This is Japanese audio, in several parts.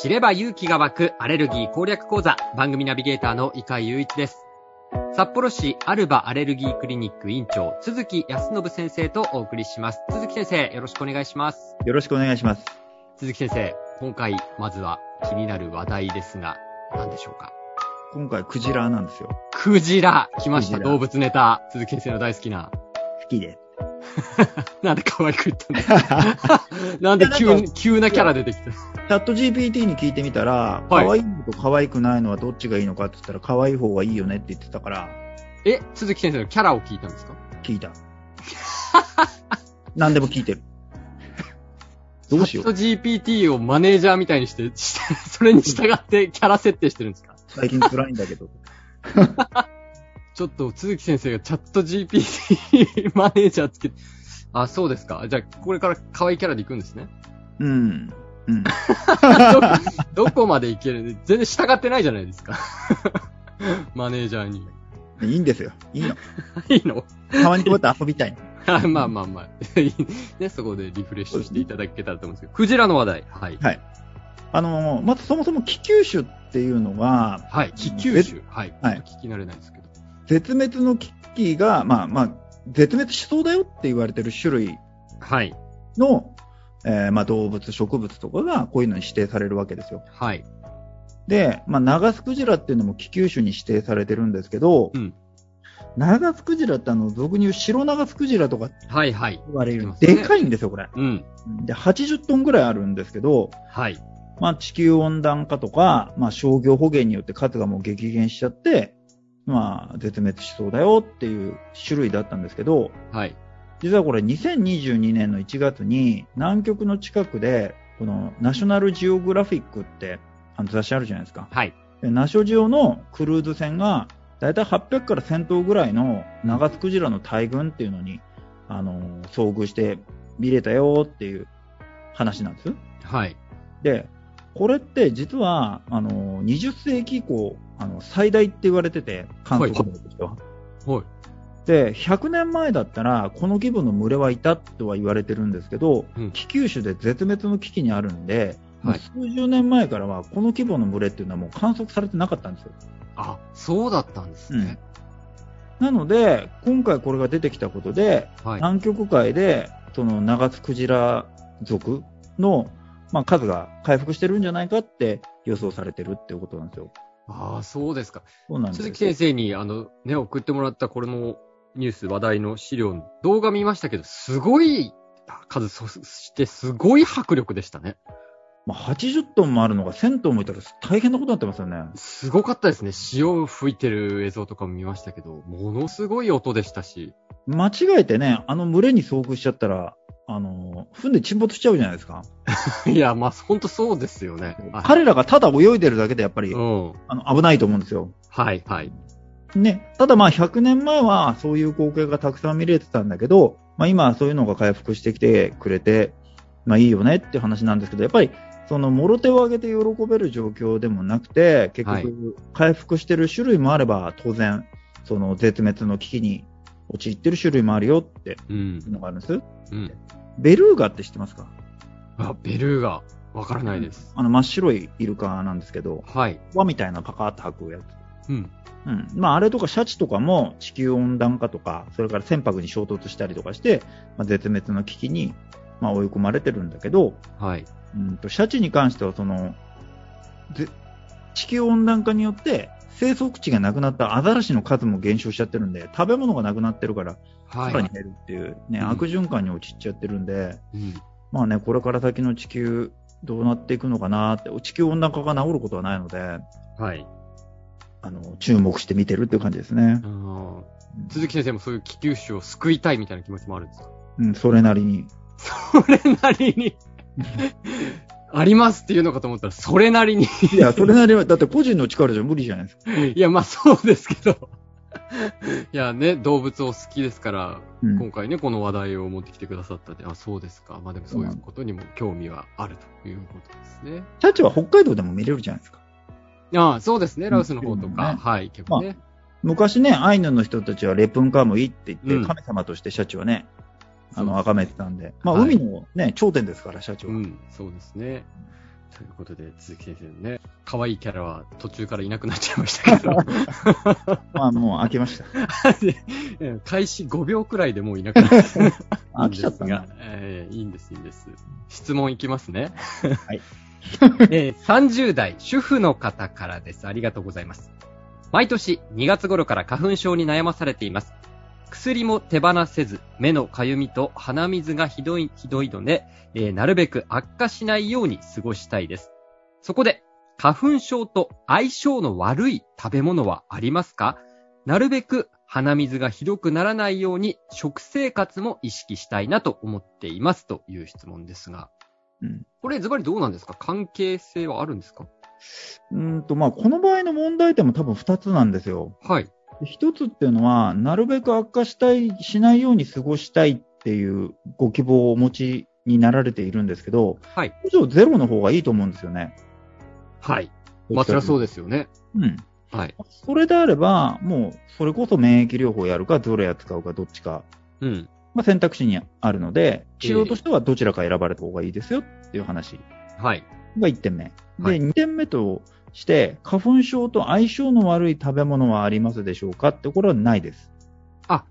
知れば勇気が湧くアレルギー攻略講座番組ナビゲーターの伊海雄一です札幌市アルバアレルギークリニック院長、鈴木康信先生とお送りします。鈴木先生、よろしくお願いします。よろしくお願いします。鈴木先生、今回、まずは気になる話題ですが、何でしょうか？今回、クジラなんですよ。クジラ来ました、動物ネタ。鈴木先生の大好きな。好きで。なんで可愛く言ったんですかなんで急急なキャラ出てきた？チャット GPT に聞いてみたら、はい可愛いのと可愛くないのはどっちがいいのかって言ったら、可愛い方がいいよねって言ってたから、え、鈴木先生のキャラを聞いたんですか？聞いた。何でも聞いてる。どうしよう。チャット GPT をマネージャーみたいにして、し てそれに従ってキャラ設定してるんですか？最近辛いんだけど。ちょっと、鈴木先生がチャット GPT マネージャーつけて、あ、そうですか。じゃあ、これから可愛いキャラで行くんですね。うん。うん。ど、どこまでいける？全然従ってないじゃないですか。マネージャーに。いいんですよ。いいの。いいの？たまにこうやって遊びたいまあまあまあ。ね、そこでリフレッシュしていただけたらと思うんですけど、クジラの話題。はい。はい。あのーまずそもそも気球種っていうのが、はい。気球種。はい。はい聞き慣れないですけど。絶滅の危機が、まあまあ、絶滅しそうだよって言われてる種類はい。の、えーまあ、動物、植物とかがこういうのに指定されるわけですよ。はい。で、まあ、ナガスクジラっていうのも気球種に指定されてるんですけど、うんナガスクジラってあの、俗に言う白ナガスクジラとかはいはい。言われる、でかいんですよ、これ。うん。で、80トンぐらいあるんですけど、はい。まあ、地球温暖化とか、まあ、商業捕鯨によって数がもう激減しちゃって、まあ、絶滅しそうだよっていう種類だったんですけど、はい。実はこれ2022年の1月に南極の近くで、このナショナルジオグラフィックってあの雑誌あるじゃないですか。はい。でナショジオのクルーズ船が、だいたい800から1000頭ぐらいのナガスクジラの大群っていうのに、あの、遭遇して見れたよっていう話なんです。はい。で、これって実は、あの、20世紀以降、あの、最大って言われてて、観測量としては。はい。で、100年前だったら、この規模の群れはいたとは言われてるんですけど、うん気球種で絶滅の危機にあるんで、はい数十年前からは、この規模の群れっていうのはもう観測されてなかったんですよ。あ、そうだったんですね。なので、今回これが出てきたことで、はい。南極海で、その長津クジラ族の、まあ、数が回復してるんじゃないかって予想されてるっていうことなんですよ。ああ、そうですか。そうなんです鈴木先生に、あの、ね、送ってもらったこれのニュース、話題の資料、動画見ましたけど、すごい数、そしてすごい迫力でしたね。まあ、80トンもあるのが1000トンもいたら大変なことになってますよね。すごかったですね。潮吹いてる映像とかも見ましたけど、ものすごい音でしたし。間違えてね、あの群れに遭遇しちゃったら、あの、船で沈没しちゃうじゃないですか。いや、まあ、ほんとそうですよね。はい彼らがただ泳いでるだけでやっぱり、うん。あの危ないと思うんですよ。はい、はい。ね。ただまあ100年前はそういう光景がたくさん見れてたんだけど、まあ今はそういうのが回復してきてくれて、まあいいよねって話なんですけど、やっぱりそのもろ手を挙げて喜べる状況でもなくて、結はい局回復してる種類もあれば当然、その絶滅の危機に陥ってる種類もあるよってうんいう。のがあるんです。うん。ベルーガって知ってますか？あ、ベルーガ。わからないです。あの真っ白いイルカなんですけど、はい。輪みたいなパカーって吐くやつ。うん。うん。まあ、あれとかシャチとかも地球温暖化とか、それから船舶に衝突したりとかして、まあ、絶滅の危機に、まあ、追い込まれてるんだけど、はい。うんと、シャチに関してはその、ぜ地球温暖化によって生息地がなくなったアザラシの数も減少しちゃってるんで、食べ物がなくなってるから、はい。さらに減るっていうね、うん悪循環に陥っちゃってるんで、うん。まあね、これから先の地球どうなっていくのかなって、地球温暖化が治ることはないので、はい。あの、注目して見てるっていう感じですね。鈴木先生もそういう気球種を救いたいみたいな気持ちもあるんですか？うん、それなりに。それなりに。ありますっていうのかと思ったら、それなりにいや、それなりは、だって個人の力じゃ無理じゃないですか。いや、まあそうですけど。いやね、動物を好きですから、うん今回ね、この話題を持ってきてくださったんで、あ、そうですか。まあでもそういうことにも興味はあるということですね。シャチは北海道でも見れるじゃないですか。ああ、そうですね、んラオスの方とか、ねはい、結構ね。昔ね、アイヌの人たちはレプンカムイって言って、うん神様としてシャチはね、あの、崇めてたんで。まあ、はい海のね、頂点ですから、シャチは。うん、そうですね。ということで、鈴木先生のね、可愛いキャラは途中からいなくなっちゃいましたけど、ま あ、もう飽きました。で開始5秒くらいでもういなくなって 飽きちゃったな。えーいいんです、いいんです。質問いきますね。はい。えー30代主婦の方からです。ありがとうございます。毎年2月頃から花粉症に悩まされています。薬も手放せず、目のかゆみと鼻水がひどい、ひどいので、えーなるべく悪化しないように過ごしたいです。そこで、花粉症と相性の悪い食べ物はありますか？なるべく鼻水がひどくならないように食生活も意識したいなと思っていますという質問ですが、うん。これズバリどうなんですか？関係性はあるんですか？うーんと、まあ、この場合の問題点も多分二つなんですよ。はい。一つっていうのは、なるべく悪化したい、しないように過ごしたいっていうご希望をお持ちになられているんですけど、はい。むしろゼロの方がいいと思うんですよね。はい。まあ、そりゃそうでですよね。うん。はい。それであれば、もう、それこそ免疫療法をやるか、ゾレア使うか、どっちか、うん。まあ、選択肢にあるので、治療ええとしてはどちらか選ばれた方がいいですよっていう話はい。が1点目。で、はい2点目として、花粉症と相性の悪い食べ物はありますでしょうかって、これはないです。あ、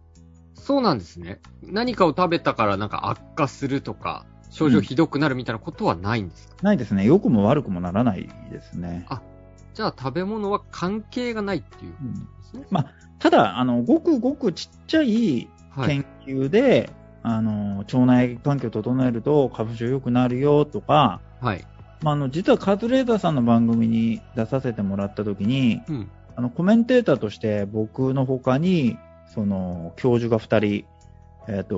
そうなんですね。何かを食べたからなんか悪化するとか、症状ひどくなるみたいなことはないんですか、ないですね。良くも悪くもならないですね。じゃあ食べ物は関係がないっていうことですね。まただ、あの、ごくごくちっちゃいはい。研究で、あの、腸内環境を整えると花粉症良くなるよとか、はい。まあ、あの、実はカズレーザーさんの番組に出させてもらった時に、うん。あの、コメンテーターとして僕の他に、その、教授が二人、えっ、と、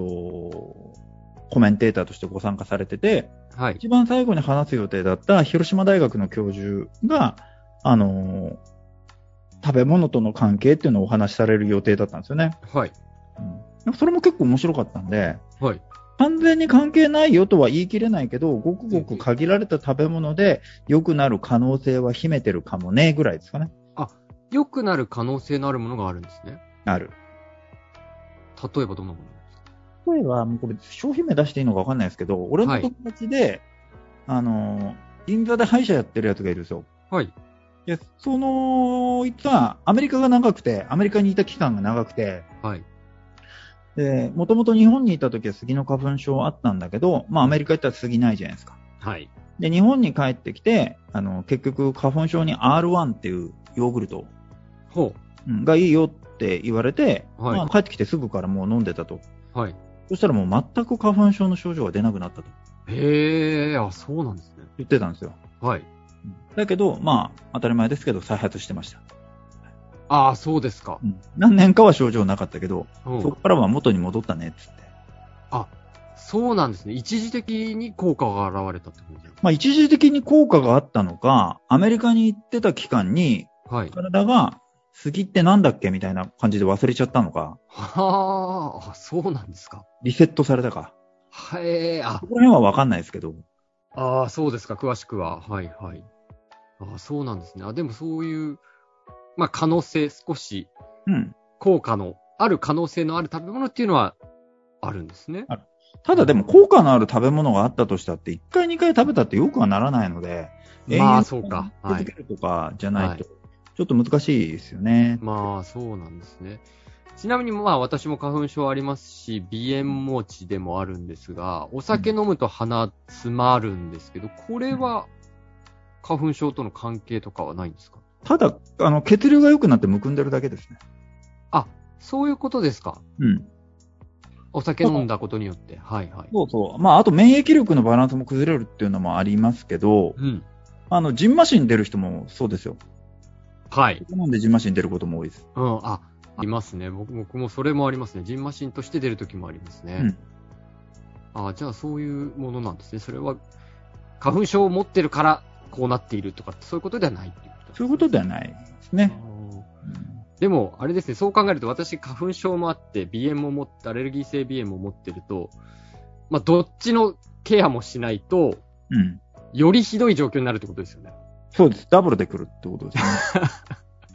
コメンテーターとしてご参加されてて、はい。一番最後に話す予定だった広島大学の教授が、あの、食べ物との関係っていうのをお話しされる予定だったんですよね。はい。うん、それも結構面白かったんで、はい。完全に関係ないよとは言い切れないけど、ごくごく限られた食べ物で良くなる可能性は秘めてるかもね、ぐらいですかね。良くなる可能性のあるものがあるんですね。ある。例えばどんなもの例えば、もうこれ商品名出していいのかわかんないですけど、俺の友達で、あの、銀座で歯医者やってるやつがいるんですよ。はい。で、その、いつはアメリカが長くて、アメリカにいた期間が長くて、はい。で、もともと日本にいた時は杉の花粉症あったんだけど、まあアメリカ行ったら杉ないじゃないですか。はい。で、日本に帰ってきて、あの、結局花粉症に R1 っていうヨーグルトほうんがいいよって言われて、はいまあ帰ってきてすぐからもう飲んでたと。う。はい。そしたらもう全く花粉症の症状が出なくなったとへえ、あ、そうなんですね。言ってたんですよ。はい。うんだけど、まあ、当たり前ですけど、再発してました。ああ、そうですか。うん何年かは症状なかったけど、うんそこからは元に戻ったねっつって。そうなんですね。一時的に効果が現れたってことまあ、一時的に効果があったのか、アメリカに行ってた期間に、はい。体が、杉ってなんだっけみたいな感じで忘れちゃったのか、はあ、あそうなんですか。リセットされたか。はえー、あそ、こら辺はわかんないですけど。ああ、そうですか。詳しくは。はい、はい。ああ、そうなんですね。あ、でもそういう、まあ、可能性、少し、うん。効果の、ある可能性のある食べ物っていうのは、あるんですね。ただでも効果のある食べ物があったとしたって、1回2回食べたってよくはならないので、まあ、そうか。はい続け。るとかじゃないと、はちょっと難しいですよね。まあ、そうなんですね。ちなみに、まあ、私も花粉症ありますし、鼻炎持ちでもあるんですが、お酒飲むと鼻詰まるんですけど、これは、花粉症との関係とかはないんですか？ただ、あの、血流が良くなってむくんでるだけですね。あ、そういうことですか。うん。お酒飲んだことによって。はいはい。そうそう。まあ、あと免疫力のバランスも崩れるっていうのもありますけど、うん。あの、ジンマシン出る人もそうですよ。はい。なんでジンマシン出ることも多いです。うん、あ、ありますね。僕僕もそれもありますね。ジンマシンとして出るときもありますね。うん。あじゃあそういうものなんですね。それは、花粉症を持ってるからこうなっているとかそういうことではないっていそういうことではないですね。でも、あれですね、そう考えると私花粉症もあって、鼻炎も持って、アレルギー性鼻炎も持ってると、まあ、どっちのケアもしないと、うん。よりひどい状況になるってことですよね。そうです。ダブルで来るってことですね。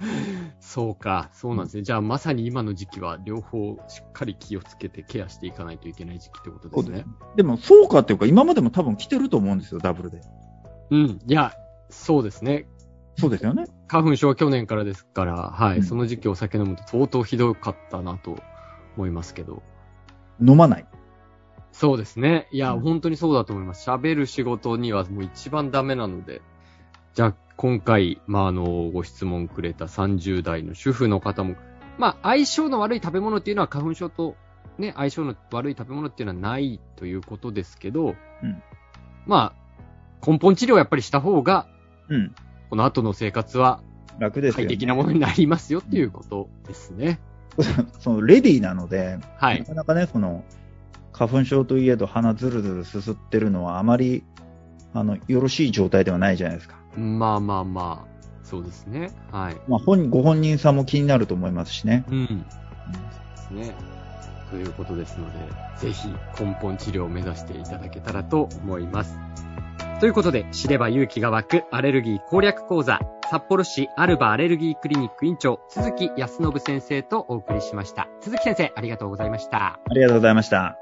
そうか、そうなんですね。じゃあまさに今の時期は両方しっかり気をつけてケアしていかないといけない時期ってことですね。でも、そうかっていうか、今までも多分来てると思うんですよ、ダブルで。うん。いや、そうですね。そうですよね。花粉症は去年からですから、はい。うんその時期お酒飲むと相当ひどかったなと思いますけど。飲まない。そうですね。いや、うん本当にそうだと思います。喋る仕事にはもう一番ダメなので。じゃあ、今回、まあ、あの、ご質問くれた30代の主婦の方も、まあ、相性の悪い食べ物っていうのは花粉症とね、相性の悪い食べ物っていうのはないということですけど、うんまあ、根本治療をやっぱりした方が、うん。この後の生活は楽ですよ、快適なものになりますよっていうことですね。その、レディーなので、はないか。なかね、その、花粉症といえど鼻ずるずるすすってるのはあまり、あの、よろしい状態ではないじゃないですか。まあまあまあ、そうですね。はい。まあ、本、ご本人さんも気になると思いますしね。うん。そうですね。ということですので、ぜひ根本治療を目指していただけたらと思います。ということで、知れば勇気が湧くアレルギー攻略講座、札幌市アルバアレルギークリニック院長、鈴木康信先生とお送りしました。鈴木先生、ありがとうございました。ありがとうございました。